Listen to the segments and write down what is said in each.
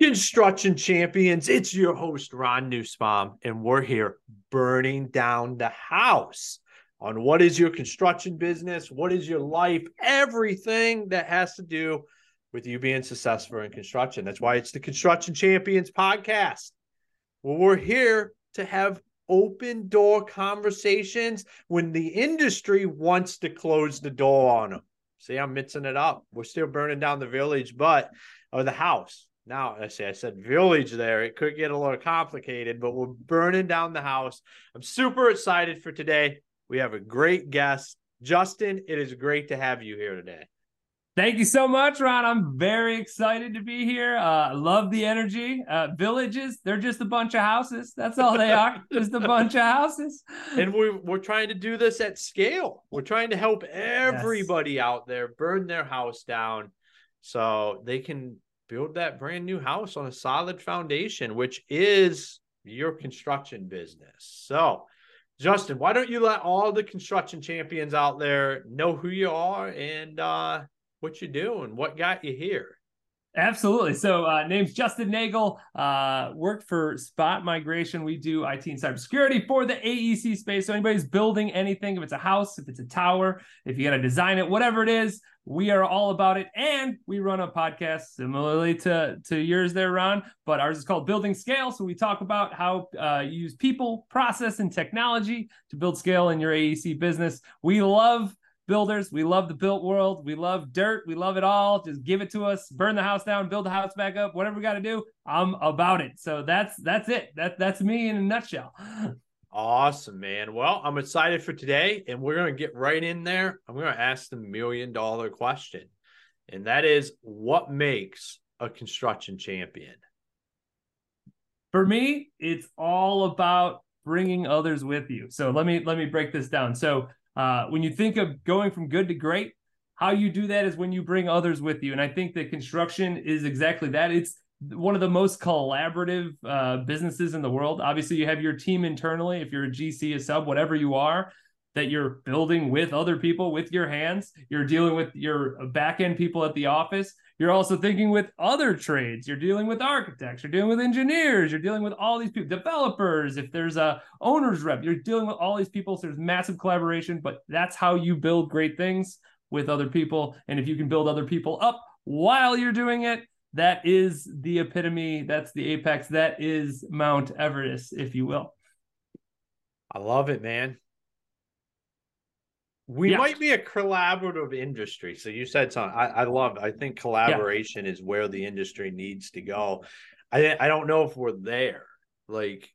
construction champions. It's your host, Ron Nussbaum, and we're here burning down the house on what is your construction business, what is your life, everything that has to do with you being successful in construction. That's why it's the Construction Champions podcast. Well, we're here to have open door conversations when the industry wants to close the door on them. See, I'm mixing it up. We're still burning down the village, but or the house. Now, I say I said village there. It could get a little complicated, but we're burning down the house. I'm super excited for today. We have a great guest. Justin, it is great to have you here today. Thank you so much, Ron. I'm very excited to be here. Uh, love the energy. Uh, villages, they're just a bunch of houses. That's all they are, just a bunch of houses. And we're, we're trying to do this at scale. We're trying to help everybody yes. out there burn their house down so they can build that brand new house on a solid foundation, which is your construction business. So, Justin, why don't you let all the construction champions out there know who you are and uh, what you're doing, what got you here? Absolutely. So, uh, name's Justin Neagle. Uh, worked for Spot Migration. We do IT and cybersecurity for the AEC space. So, anybody's building anything, if it's a house, if it's a tower, if you got to design it, whatever it is, we are all about it. And we run a podcast similarly to, to yours there, Ron, but ours is called Building Scale. So, we talk about how uh, you use people, process, and technology to build scale in your AEC business. We love builders. We love the built world. We love dirt. We love it all. Just give it to us. Burn the house down, build the house back up. Whatever we got to do, I'm about it. So that's that's it. That that's me in a nutshell. Awesome, man. Well, I'm excited for today, and we're going to get right in there. I'm going to ask the million dollar question, and that is what makes a construction champion? For me, it's all about bringing others with you. So let me let me break this down. So uh, when you think of going from good to great, how you do that is when you bring others with you. And I think that construction is exactly that. It's one of the most collaborative uh, businesses in the world. Obviously, you have your team internally. If you're a GC, a sub, whatever you are, that you're building with other people with your hands. You're dealing with your back end people at the office. You're also thinking with other trades. You're dealing with architects. You're dealing with engineers. You're dealing with all these people, developers. If there's a owner's rep, you're dealing with all these people. So there's massive collaboration. But that's how you build great things with other people. And if you can build other people up while you're doing it, that is the epitome. That's the apex. That is Mount Everest, if you will. I love it, man we yeah. might be a collaborative industry. So you said something I, I love. I think collaboration yeah. is where the industry needs to go. I I don't know if we're there. Like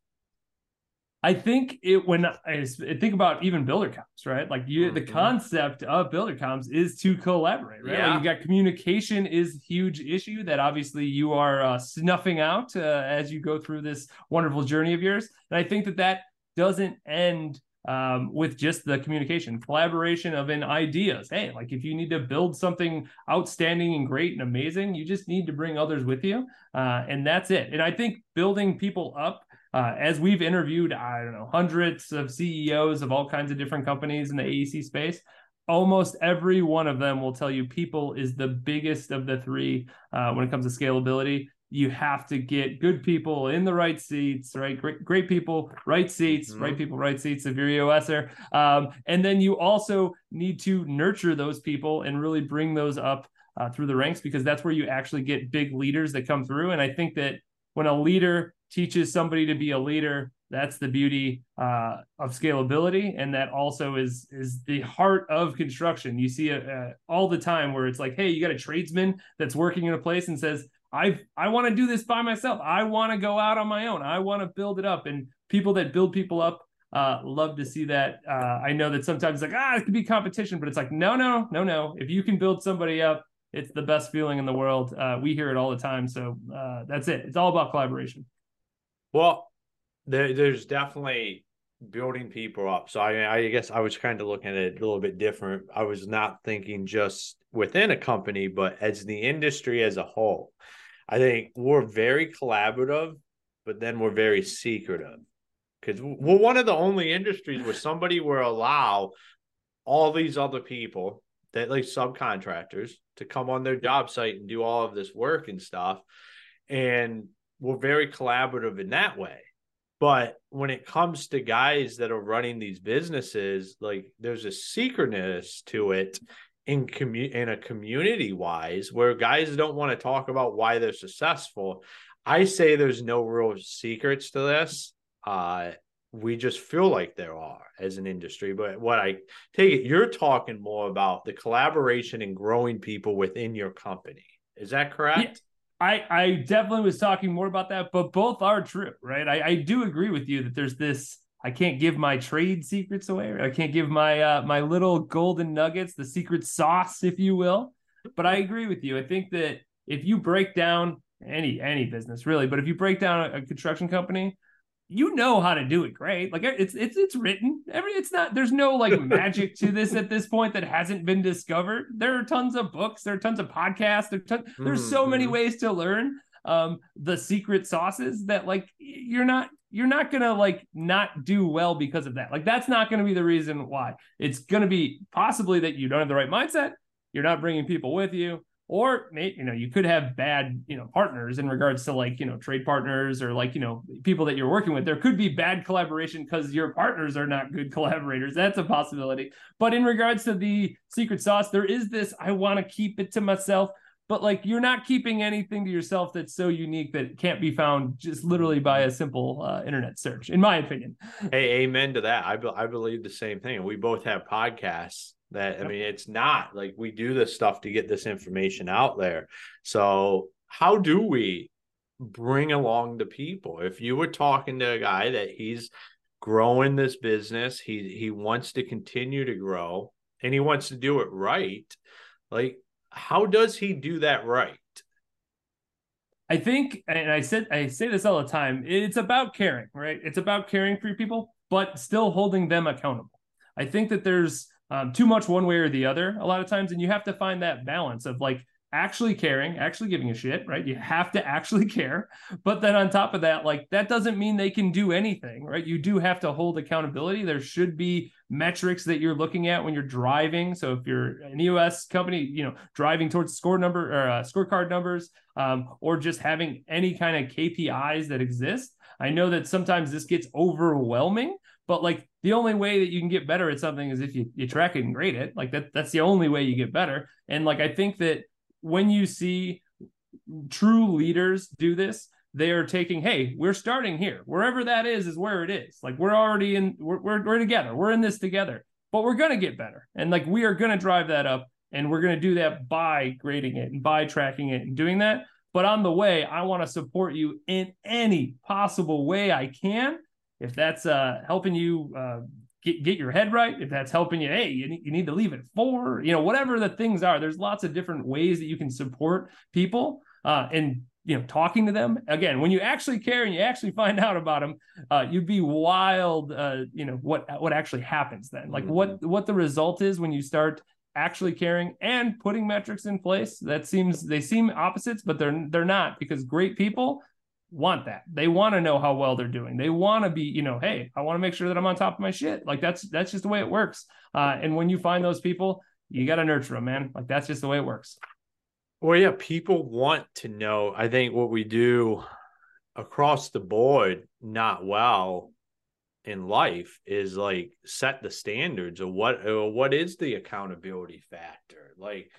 I think it when I think about even BuilderComs, right? Like you, mm-hmm. the concept of BuilderComs is to collaborate, right? Yeah. Like you got communication is a huge issue that obviously you are uh, snuffing out uh, as you go through this wonderful journey of yours. And I think that that doesn't end um, with just the communication, collaboration of in ideas. Hey, like if you need to build something outstanding and great and amazing, you just need to bring others with you, uh, and that's it. And I think building people up. Uh, as we've interviewed, I don't know, hundreds of CEOs of all kinds of different companies in the AEC space, almost every one of them will tell you people is the biggest of the three uh, when it comes to scalability you have to get good people in the right seats, right? Great, great people, right seats, mm-hmm. right people, right seats if you're EOSer. Um, and then you also need to nurture those people and really bring those up uh, through the ranks because that's where you actually get big leaders that come through. And I think that when a leader teaches somebody to be a leader, that's the beauty uh, of scalability, and that also is is the heart of construction. You see it uh, all the time where it's like, hey, you got a tradesman that's working in a place and says, I I want to do this by myself. I want to go out on my own. I want to build it up. And people that build people up uh, love to see that. Uh, I know that sometimes like ah, it could be competition, but it's like no, no, no, no. If you can build somebody up, it's the best feeling in the world. Uh, we hear it all the time. So uh, that's it. It's all about collaboration. Well, there, there's definitely building people up. So I, I guess I was kind of looking at it a little bit different. I was not thinking just within a company, but as the industry as a whole. I think we're very collaborative, but then we're very secretive because we're one of the only industries where somebody will allow all these other people that like subcontractors to come on their job site and do all of this work and stuff. and we're very collaborative in that way. But when it comes to guys that are running these businesses, like there's a secretness to it in commu- in a community wise where guys don't want to talk about why they're successful. I say there's no real secrets to this. Uh, we just feel like there are as an industry. But what I take it, you're talking more about the collaboration and growing people within your company. Is that correct? Yeah. I, I definitely was talking more about that, but both are true, right? I, I do agree with you that there's this I can't give my trade secrets away. I can't give my uh, my little golden nuggets, the secret sauce, if you will. But I agree with you. I think that if you break down any any business really, but if you break down a, a construction company, you know how to do it great. Like it's it's it's written. Every it's not. There's no like magic to this at this point that hasn't been discovered. There are tons of books. There are tons of podcasts. There ton, there's so many mm-hmm. ways to learn um the secret sauces that like you're not you're not gonna like not do well because of that. Like that's not gonna be the reason why. It's gonna be possibly that you don't have the right mindset. You're not bringing people with you, or you know you could have bad you know partners in regards to like you know trade partners or like you know people that you're working with. There could be bad collaboration because your partners are not good collaborators. That's a possibility. But in regards to the secret sauce, there is this. I want to keep it to myself but like you're not keeping anything to yourself that's so unique that can't be found just literally by a simple uh, internet search in my opinion. Hey amen to that. I, be- I believe the same thing. We both have podcasts that i mean it's not like we do this stuff to get this information out there. So how do we bring along the people? If you were talking to a guy that he's growing this business he he wants to continue to grow and he wants to do it right like how does he do that right? I think, and I said I say this all the time, it's about caring, right? It's about caring for people, but still holding them accountable. I think that there's um, too much one way or the other a lot of times, and you have to find that balance of like actually caring, actually giving a shit, right? You have to actually care. But then on top of that, like that doesn't mean they can do anything, right? You do have to hold accountability. There should be metrics that you're looking at when you're driving. So if you're an EOS company, you know, driving towards score number or uh, scorecard numbers, um, or just having any kind of KPIs that exist. I know that sometimes this gets overwhelming, but like the only way that you can get better at something is if you, you track it and grade it. Like that, that's the only way you get better. And like I think that when you see true leaders do this, they are taking, hey, we're starting here. Wherever that is, is where it is. Like we're already in, we're, we're, we're together. We're in this together, but we're going to get better. And like we are going to drive that up. And we're going to do that by grading it and by tracking it and doing that. But on the way, I want to support you in any possible way I can. If that's uh, helping you uh, get, get your head right, if that's helping you, hey, you need, you need to leave at four, you know, whatever the things are, there's lots of different ways that you can support people. Uh, and you know talking to them again when you actually care and you actually find out about them uh, you'd be wild uh, you know what what actually happens then like mm-hmm. what what the result is when you start actually caring and putting metrics in place that seems they seem opposites but they're they're not because great people want that. They want to know how well they're doing. They want to be, you know, hey, I want to make sure that I'm on top of my shit. Like that's that's just the way it works. Uh, and when you find those people, you got to nurture them, man. Like that's just the way it works. Well, yeah, people want to know. I think what we do across the board not well in life is like set the standards of what uh, what is the accountability factor. Like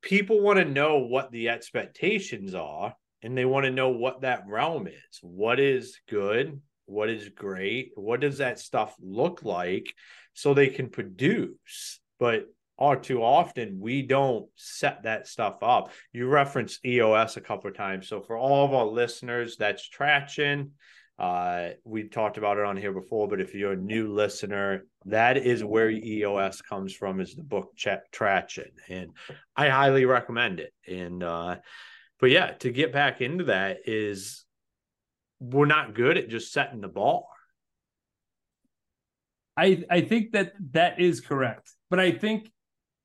people want to know what the expectations are and they want to know what that realm is. What is good? What is great? What does that stuff look like so they can produce? But all too often we don't set that stuff up. You referenced EOS a couple of times. So for all of our listeners, that's traction. Uh, we talked about it on here before, but if you're a new listener, that is where EOS comes from is the book Traction. And I highly recommend it. And uh but yeah, to get back into that is we're not good at just setting the bar. I I think that that is correct, but I think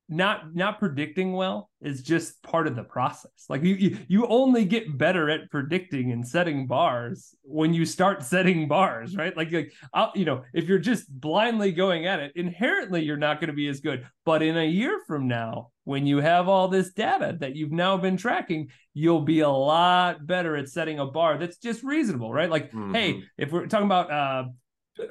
not not predicting well is just part of the process. Like you, you only get better at predicting and setting bars when you start setting bars, right? Like like I'll, you know, if you're just blindly going at it, inherently you're not going to be as good. But in a year from now, when you have all this data that you've now been tracking, you'll be a lot better at setting a bar that's just reasonable, right? Like, mm-hmm. hey, if we're talking about uh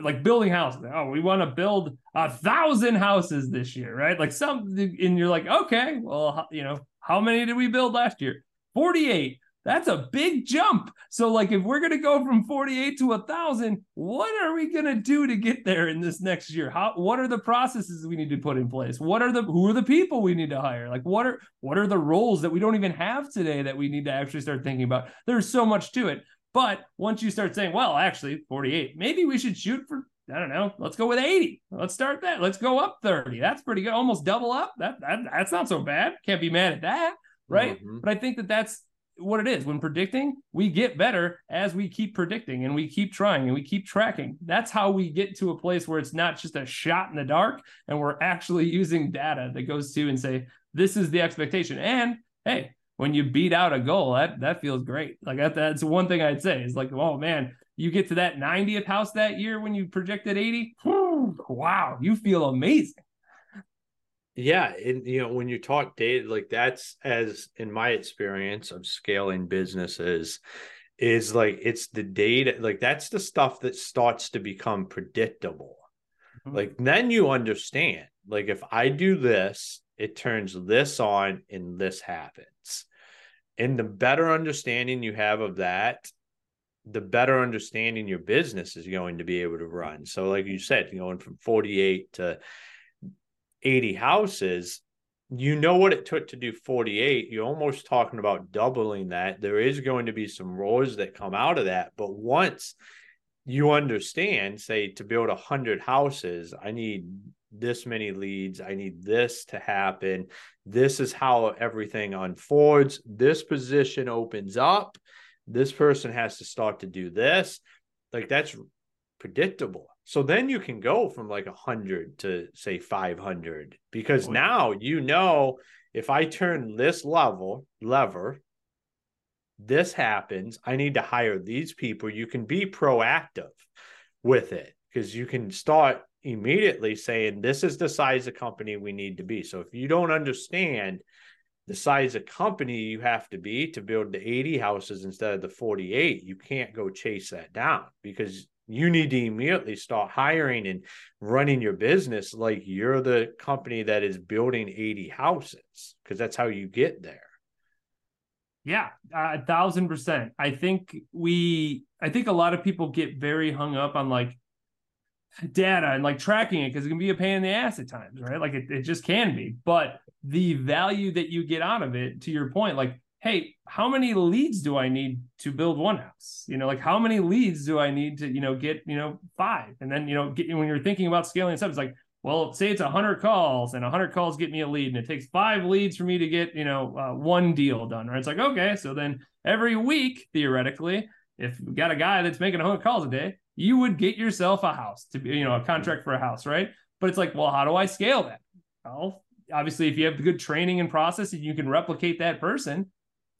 like building houses. Oh, we want to build a thousand houses this year, right? Like some, and you're like, okay, well, you know, how many did we build last year? 48. That's a big jump. So, like, if we're gonna go from 48 to a thousand, what are we gonna do to get there in this next year? How what are the processes we need to put in place? What are the who are the people we need to hire? Like, what are what are the roles that we don't even have today that we need to actually start thinking about? There's so much to it. But once you start saying, well, actually, 48, maybe we should shoot for, I don't know, let's go with 80. Let's start that. Let's go up 30. That's pretty good. Almost double up. That, that That's not so bad. Can't be mad at that. Right. Mm-hmm. But I think that that's what it is. When predicting, we get better as we keep predicting and we keep trying and we keep tracking. That's how we get to a place where it's not just a shot in the dark and we're actually using data that goes to and say, this is the expectation. And hey, when you beat out a goal, that that feels great. Like that, that's one thing I'd say is like, oh man, you get to that 90th house that year when you projected 80. wow, you feel amazing. Yeah, and you know when you talk data, like that's as in my experience of scaling businesses, is like it's the data, like that's the stuff that starts to become predictable. Mm-hmm. Like then you understand, like if I do this, it turns this on and this happens and the better understanding you have of that the better understanding your business is going to be able to run. So like you said going from 48 to 80 houses you know what it took to do 48 you're almost talking about doubling that. There is going to be some roars that come out of that. But once you understand say to build 100 houses i need this many leads. I need this to happen. This is how everything unfolds. This position opens up. This person has to start to do this. Like that's predictable. So then you can go from like 100 to say 500 because oh, now you know if I turn this level lever this happens, I need to hire these people. You can be proactive with it because you can start immediately saying this is the size of company we need to be. So if you don't understand the size of company you have to be to build the 80 houses instead of the 48, you can't go chase that down because you need to immediately start hiring and running your business like you're the company that is building 80 houses because that's how you get there. Yeah, a thousand percent. I think we, I think a lot of people get very hung up on like, data and like tracking it because it can be a pain in the ass at times, right? Like it, it just can be. But the value that you get out of it, to your point, like, hey, how many leads do I need to build one house? You know, like how many leads do I need to, you know, get, you know, five? And then, you know, get, when you're thinking about scaling stuff, it's like, well, say it's 100 calls and 100 calls get me a lead and it takes five leads for me to get, you know, uh, one deal done, right? It's like, okay, so then every week, theoretically, if we got a guy that's making 100 calls a day, you would get yourself a house to be, you know, a contract for a house, right? But it's like, well, how do I scale that? Well, obviously, if you have the good training and process and you can replicate that person,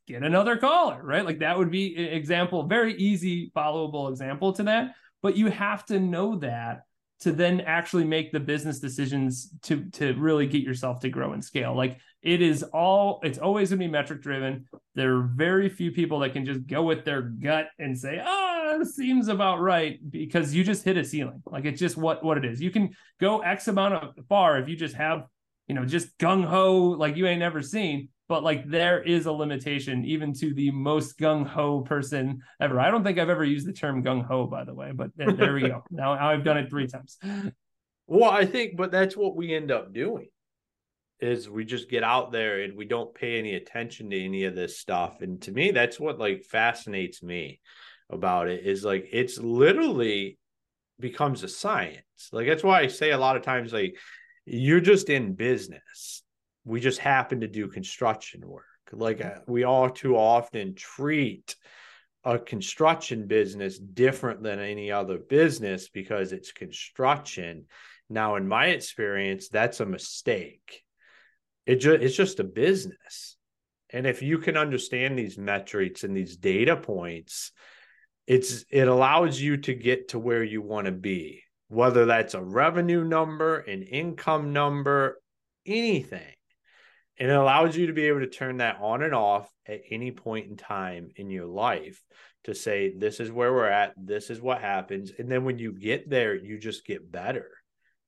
get another caller, right? Like that would be an example, very easy, followable example to that. But you have to know that to then actually make the business decisions to to really get yourself to grow and scale. Like it is all it's always going to be metric driven. There are very few people that can just go with their gut and say, "Ah, seems about right," because you just hit a ceiling. Like it's just what what it is. You can go X amount of far if you just have, you know, just gung ho like you ain't never seen but like there is a limitation even to the most gung ho person ever. I don't think I've ever used the term gung ho, by the way, but there we go. Now I've done it three times. Well, I think, but that's what we end up doing is we just get out there and we don't pay any attention to any of this stuff. And to me, that's what like fascinates me about it is like it's literally becomes a science. Like that's why I say a lot of times like you're just in business we just happen to do construction work. Like uh, we all too often treat a construction business different than any other business because it's construction. Now, in my experience, that's a mistake it just it's just a business. And if you can understand these metrics and these data points, it's it allows you to get to where you want to be, whether that's a revenue number, an income number, anything. And it allows you to be able to turn that on and off at any point in time in your life to say, this is where we're at, this is what happens. And then when you get there, you just get better.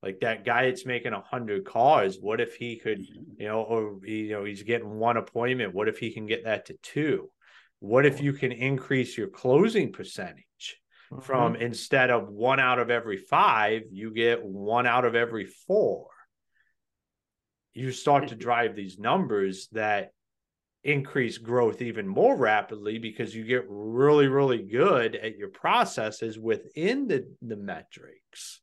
Like that guy that's making a hundred calls, what if he could, mm-hmm. you know, or you know, he's getting one appointment. What if he can get that to two? What if you can increase your closing percentage mm-hmm. from instead of one out of every five, you get one out of every four? You start to drive these numbers that increase growth even more rapidly because you get really, really good at your processes within the, the metrics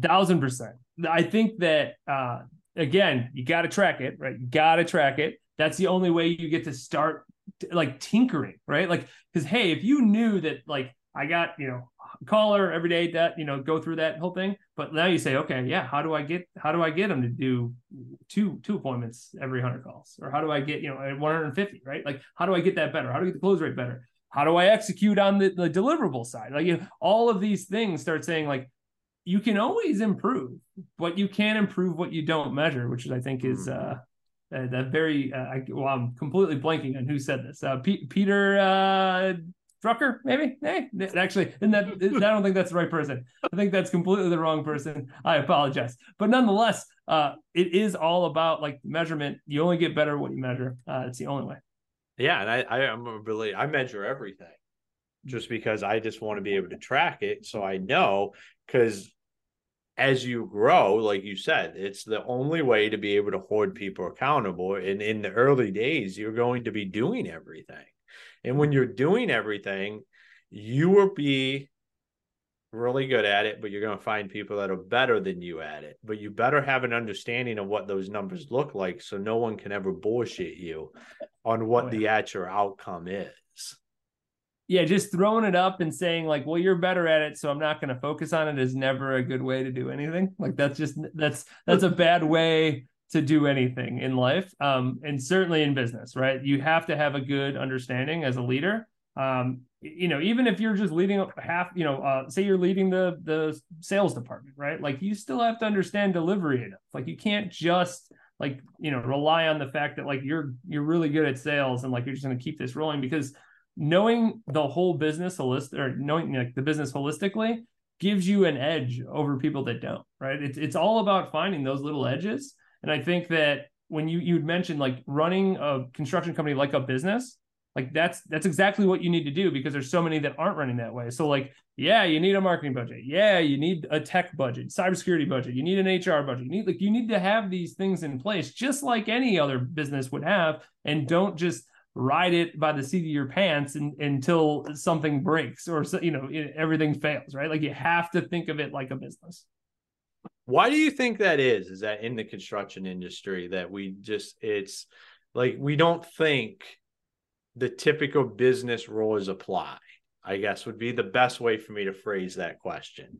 thousand percent. I think that uh, again, you got to track it, right? You got to track it. That's the only way you get to start like tinkering, right? Like, because hey, if you knew that, like, I got you know caller every day that you know go through that whole thing, but now you say, okay, yeah, how do I get how do I get them to do two two appointments every hundred calls, or how do I get you know 150, right? Like, how do I get that better? How do I get the close rate better? How do I execute on the, the deliverable side? Like, you know, all of these things start saying like, you can always improve, but you can't improve what you don't measure, which I think is mm-hmm. uh, uh, that very. Uh, I, well, I'm completely blanking on who said this. Uh, P- Peter uh, Drucker, maybe. Hey, actually, and that I don't think that's the right person. I think that's completely the wrong person. I apologize, but nonetheless, uh, it is all about like measurement. You only get better what you measure. Uh, it's the only way. Yeah, and I, I am really I measure everything just because I just want to be able to track it so I know because as you grow, like you said, it's the only way to be able to hold people accountable. And in the early days, you're going to be doing everything. And when you're doing everything, you will be really good at it, but you're going to find people that are better than you at it. But you better have an understanding of what those numbers look like so no one can ever bullshit you on what oh, yeah. the actual outcome is yeah, just throwing it up and saying like, well, you're better at it, so I'm not going to focus on it is never a good way to do anything. Like that's just that's that's a bad way to do anything in life, um, and certainly in business, right? You have to have a good understanding as a leader. Um, you know, even if you're just leading half, you know, uh, say you're leading the the sales department, right? Like you still have to understand delivery enough. Like you can't just like you know rely on the fact that like you're you're really good at sales and like you're just going to keep this rolling because knowing the whole business holistic or knowing like the business holistically gives you an edge over people that don't right? It's, it's all about finding those little edges. And i think that when you you'd mentioned like running a construction company like a business like that's that's exactly what you need to do because there's so many that aren't running that way. So like yeah you need a marketing budget. Yeah you need a tech budget cybersecurity budget. You need an hr budget. You need like you need to have these things in place just like any other business would have. And don't just ride it by the seat of your pants until something breaks or you know everything fails right? Like you have to think of it like a business. Why do you think that is is that in the construction industry that we just it's like we don't think the typical business rules apply i guess would be the best way for me to phrase that question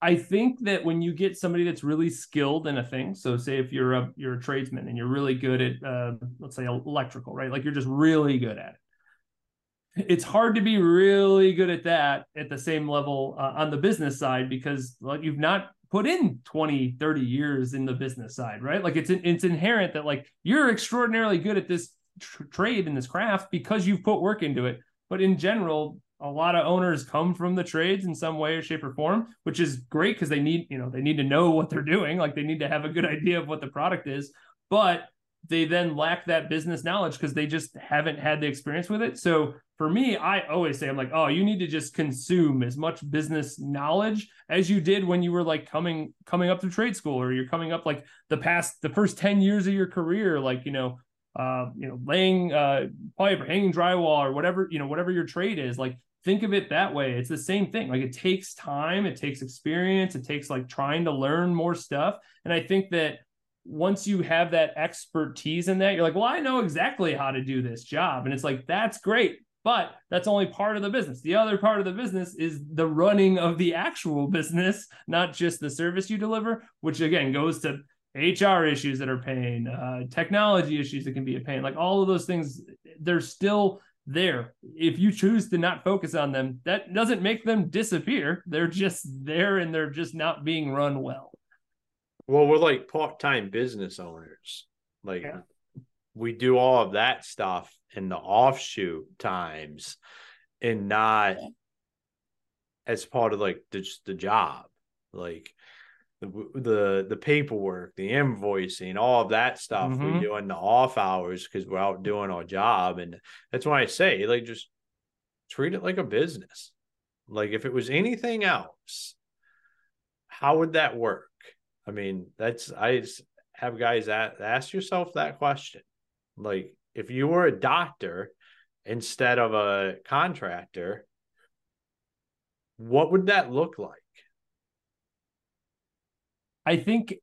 I think that when you get somebody that's really skilled in a thing, so say if you're a you're a tradesman and you're really good at uh, let's say electrical, right? Like you're just really good at it. It's hard to be really good at that at the same level uh, on the business side because like you've not put in 20 30 years in the business side right like it's it's inherent that like you're extraordinarily good at this tr- trade and this craft because you've put work into it but in general a lot of owners come from the trades in some way or shape or form which is great because they need you know they need to know what they're doing. Like they need to have a good idea of what the product is but they then lack that business knowledge because they just haven't had the experience with it. So for me i always say i'm like oh you need to just consume as much business knowledge as you did when you were like coming coming up through trade school or you're coming up like the past the first 10 years of your career like you know uh, you know, laying uh, pipe or hanging drywall or whatever, you know, whatever your trade is, like think of it that way. It's the same thing. Like it takes time, it takes experience, it takes like trying to learn more stuff. And I think that once you have that expertise in that, you're like, well, I know exactly how to do this job. And it's like, that's great. But that's only part of the business. The other part of the business is the running of the actual business, not just the service you deliver, which again goes to HR issues that are pain, uh, technology issues that can be a pain, like all of those things, they're still there. If you choose to not focus on them, that doesn't make them disappear. They're just there and they're just not being run well. Well, we're like part time business owners. Like yeah. we do all of that stuff in the offshoot times and not as part of like the, just the job. Like the the the paperwork, the invoicing, all of that stuff mm-hmm. we do in the off hours because we're out doing our job, and that's why I say like just treat it like a business. Like if it was anything else, how would that work? I mean, that's I have guys at, ask yourself that question. Like if you were a doctor instead of a contractor, what would that look like? I think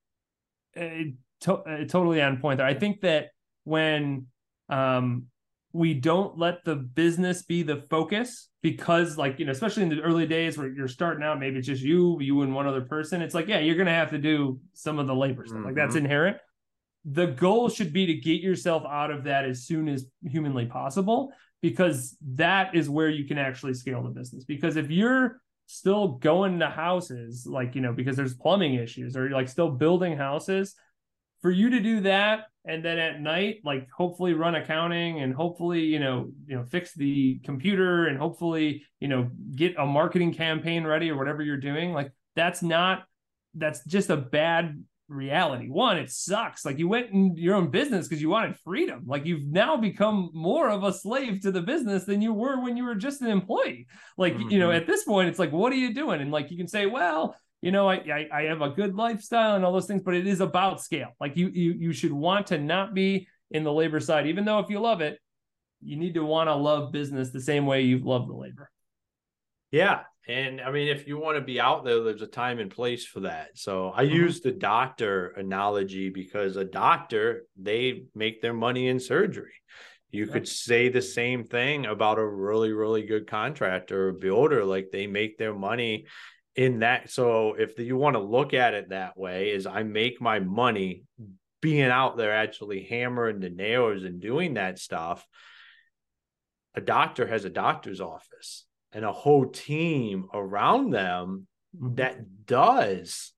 uh, to, uh, totally on point there. I think that when um, we don't let the business be the focus because like you know especially in the early days where you're starting out maybe it's just you you and one other person it's like yeah you're gonna have to do some of the labor stuff mm-hmm. like that's mm-hmm. inherent the goal should be to get yourself out of that as soon as humanly possible because that is where you can actually scale the business because if you're still going to houses like you know because there's plumbing issues or like still building houses for you to do that and then at night like hopefully run accounting and hopefully you know you know fix the computer and hopefully you know get a marketing campaign ready or whatever you're doing like that's not that's just a bad reality. One, it sucks. Like you went in your own business because you wanted freedom. Like you've now become more of a slave to the business than you were when you were just an employee. Like, mm-hmm. you know, mm-hmm. at this point, it's like, what are you doing? And like you can say, well, you know, I, I, I have a good lifestyle and all those things, but it is about scale. Like you you you should want to not be in the labor side, even though if you love it, you need to want to love business the same way you've loved the labor. Yeah, and I mean, if you want to be out there, there's a time and place for that. So I mm-hmm. use the doctor analogy because a doctor, they make their money in surgery. You could say the same thing about a really, really good contractor or builder. Like they make their money in that. So if you want to look at it that way, is I make my money being out there actually hammering the nails and doing that stuff. A doctor has a doctor's office and a whole team around them mm-hmm. that does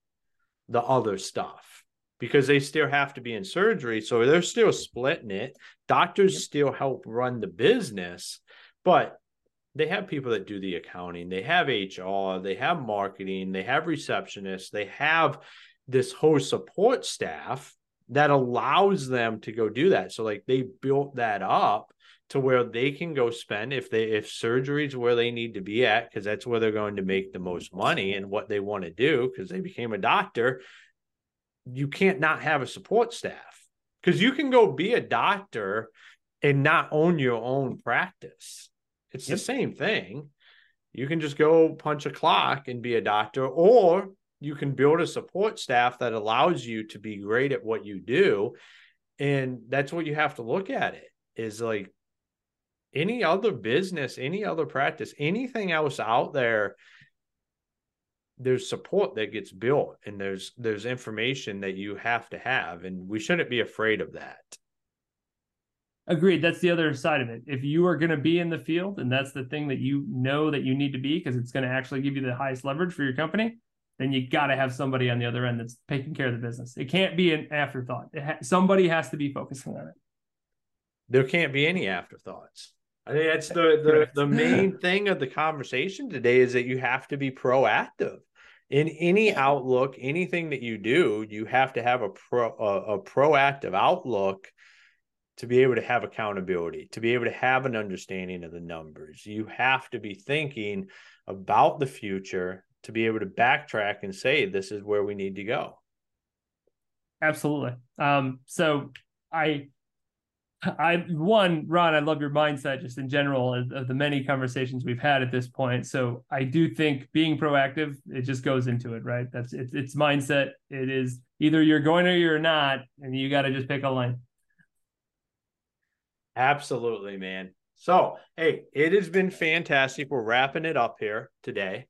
the other stuff because they still have to be in surgery. So they're still splitting it. Doctors yep. still help run the business, but they have people that do the accounting, they have HR, they have marketing, they have receptionists, they have this whole support staff that allows them to go do that. So, like, they built that up to where they can go spend if they if surgery is where they need to be at because that's where they're going to make the most money and what they want to do because they became a doctor. You can't not have a support staff because you can go be a doctor and not own your own practice. It's yep. the same thing. You can just go punch a clock and be a doctor or you can build a support staff that allows you to be great at what you do. And that's what you have to look at it is like any other business, any other practice, anything else out there, there's support that gets built and there's there's information that you have to have and we shouldn't be afraid of that. Agreed. That's the other side of it. If you are going to be in the field and that's the thing that you know that you need to be because it's going to actually give you the highest leverage for your company, then you got to have somebody on the other end that's taking care of the business. It can't be an afterthought. Ha- somebody has to be focusing on it. There can't be any afterthoughts. I think that's the the, the main thing of the conversation today is that you have to be proactive in any outlook, anything that you do. You have to have a pro a, a proactive outlook to be able to have accountability, to be able to have an understanding of the numbers. You have to be thinking about the future to be able to backtrack and say this is where we need to go. Absolutely. Um, so I I one Ron, I love your mindset just in general of, of, the many conversations we've had at this point. So I do think being proactive, it just goes into it, right? That's it's it's mindset. It is either you're going or you're not, and you got to just pick a line. Absolutely, man. So hey, it has been fantastic. We're wrapping it up here today,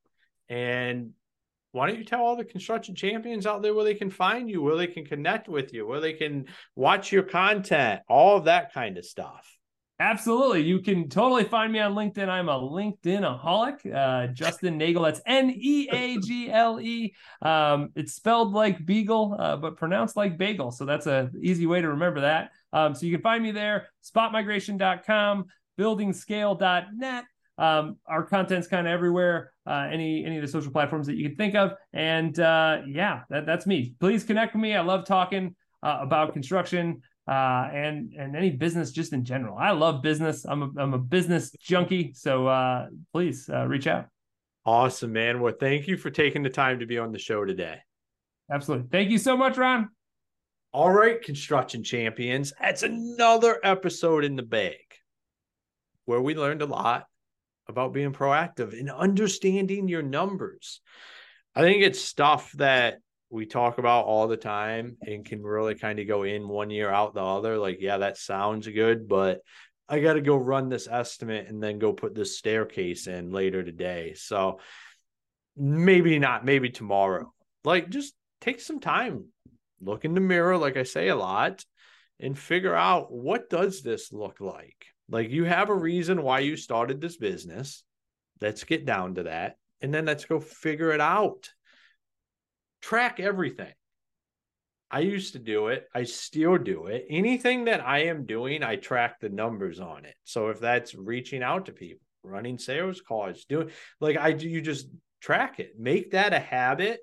and why don't you tell all the construction champions out there where they can find you, where they can connect with you, where they can watch your content, all of that kind of stuff? Absolutely. You can totally find me on LinkedIn. I'm a LinkedIn aholic. Uh, Justin Neagle. That's N E A G L E. Um, it's spelled like beagle, uh, but pronounced like bagel. So that's a easy way to remember that. Um, so you can find me there, spotmigration.com, buildingscale.net. Um, our content's kind of everywhere, uh, any any of the social platforms that you can think of. And uh, yeah, that, that's me. Please connect with me. I love talking uh, about construction uh, and and any business just in general. I love business. I'm a, I'm a business junkie. So uh, please uh, reach out. Awesome, man. Well, thank you for taking the time to be on the show today. Absolutely. Thank you so much, Ron. All right, construction champions. That's another episode in the bag where we learned a lot about being proactive and understanding your numbers. I think it's stuff that we talk about all the time and can really kind of go in one year out the other. Like, yeah, that sounds good, but I got to go run this estimate and then go put this staircase in later today. So maybe not, maybe tomorrow. Like, just take some time, look in the mirror, like I say a lot, and figure out what does this look like. Like, you have a reason why you started this business. Let's get down to that. And then let's go figure it out track everything. I used to do it. I still do it. Anything that I am doing, I track the numbers on it. So if that's reaching out to people, running sales calls, doing like I do, you just track it. Make that a habit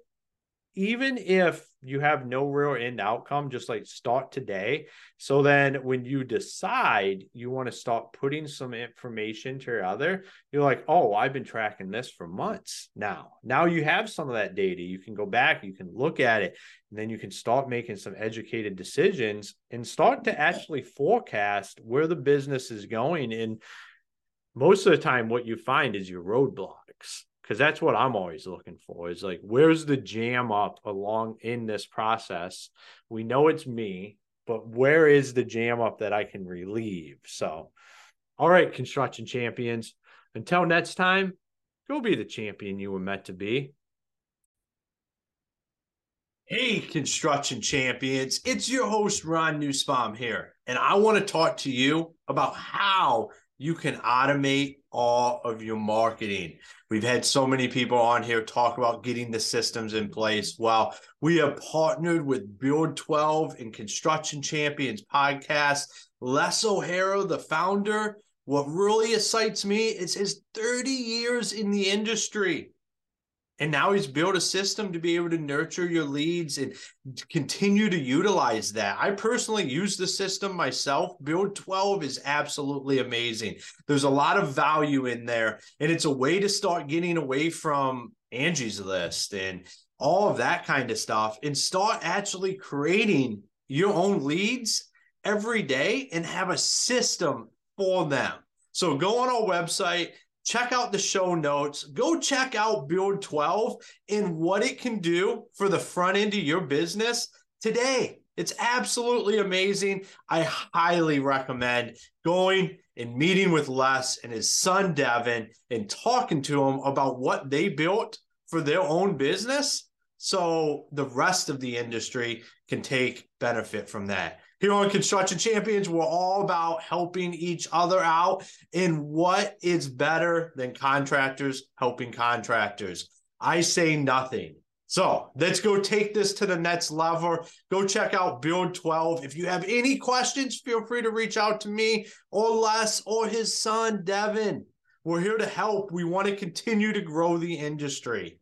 even if you have no real end outcome, just like start today. So then when you decide you want to start putting some information to your other, you're like, oh, I've been tracking this for months now. Now you have some of that data. You can go back, you can look at it, and then you can start making some educated decisions and start to actually forecast where the business is going. And most of the time, what you find is your roadblocks because that's what I'm always looking for is like, where's the jam up along in this process? We know it's me, but where is the jam up that I can relieve? So, all right, construction champions, until next time, go be the champion you were meant to be. Hey, construction champions, it's your host, Ron Nussbaum here, and I want to talk to you about how you can automate all of your marketing. We've had so many people on here talk about getting the systems in place. Well, we have partnered with Build 12 and Construction Champions podcast. Les O'Hara, the founder, what really excites me is his 30 years in the industry. And now he's built a system to be able to nurture your leads and continue to utilize that. I personally use the system myself. Build 12 is absolutely amazing. There's a lot of value in there, and it's a way to start getting away from Angie's list and all of that kind of stuff and start actually creating your own leads every day and have a system for them. So go on our website, check out the show notes. Go check out Build 12 and what it can do for the front end of your business today. It's absolutely amazing. I highly recommend going and meeting with Les and his son Devin and talking to him about what they built for their own business so the rest of the industry can take benefit from that. Here on Construction Champions, we're all about helping each other out. And what is better than contractors helping contractors? I say nothing. So let's go take this to the next level. Go check out Build 12. If you have any questions, feel free to reach out to me or Les or his son, Devin. We're here to help. We want to continue to grow the industry.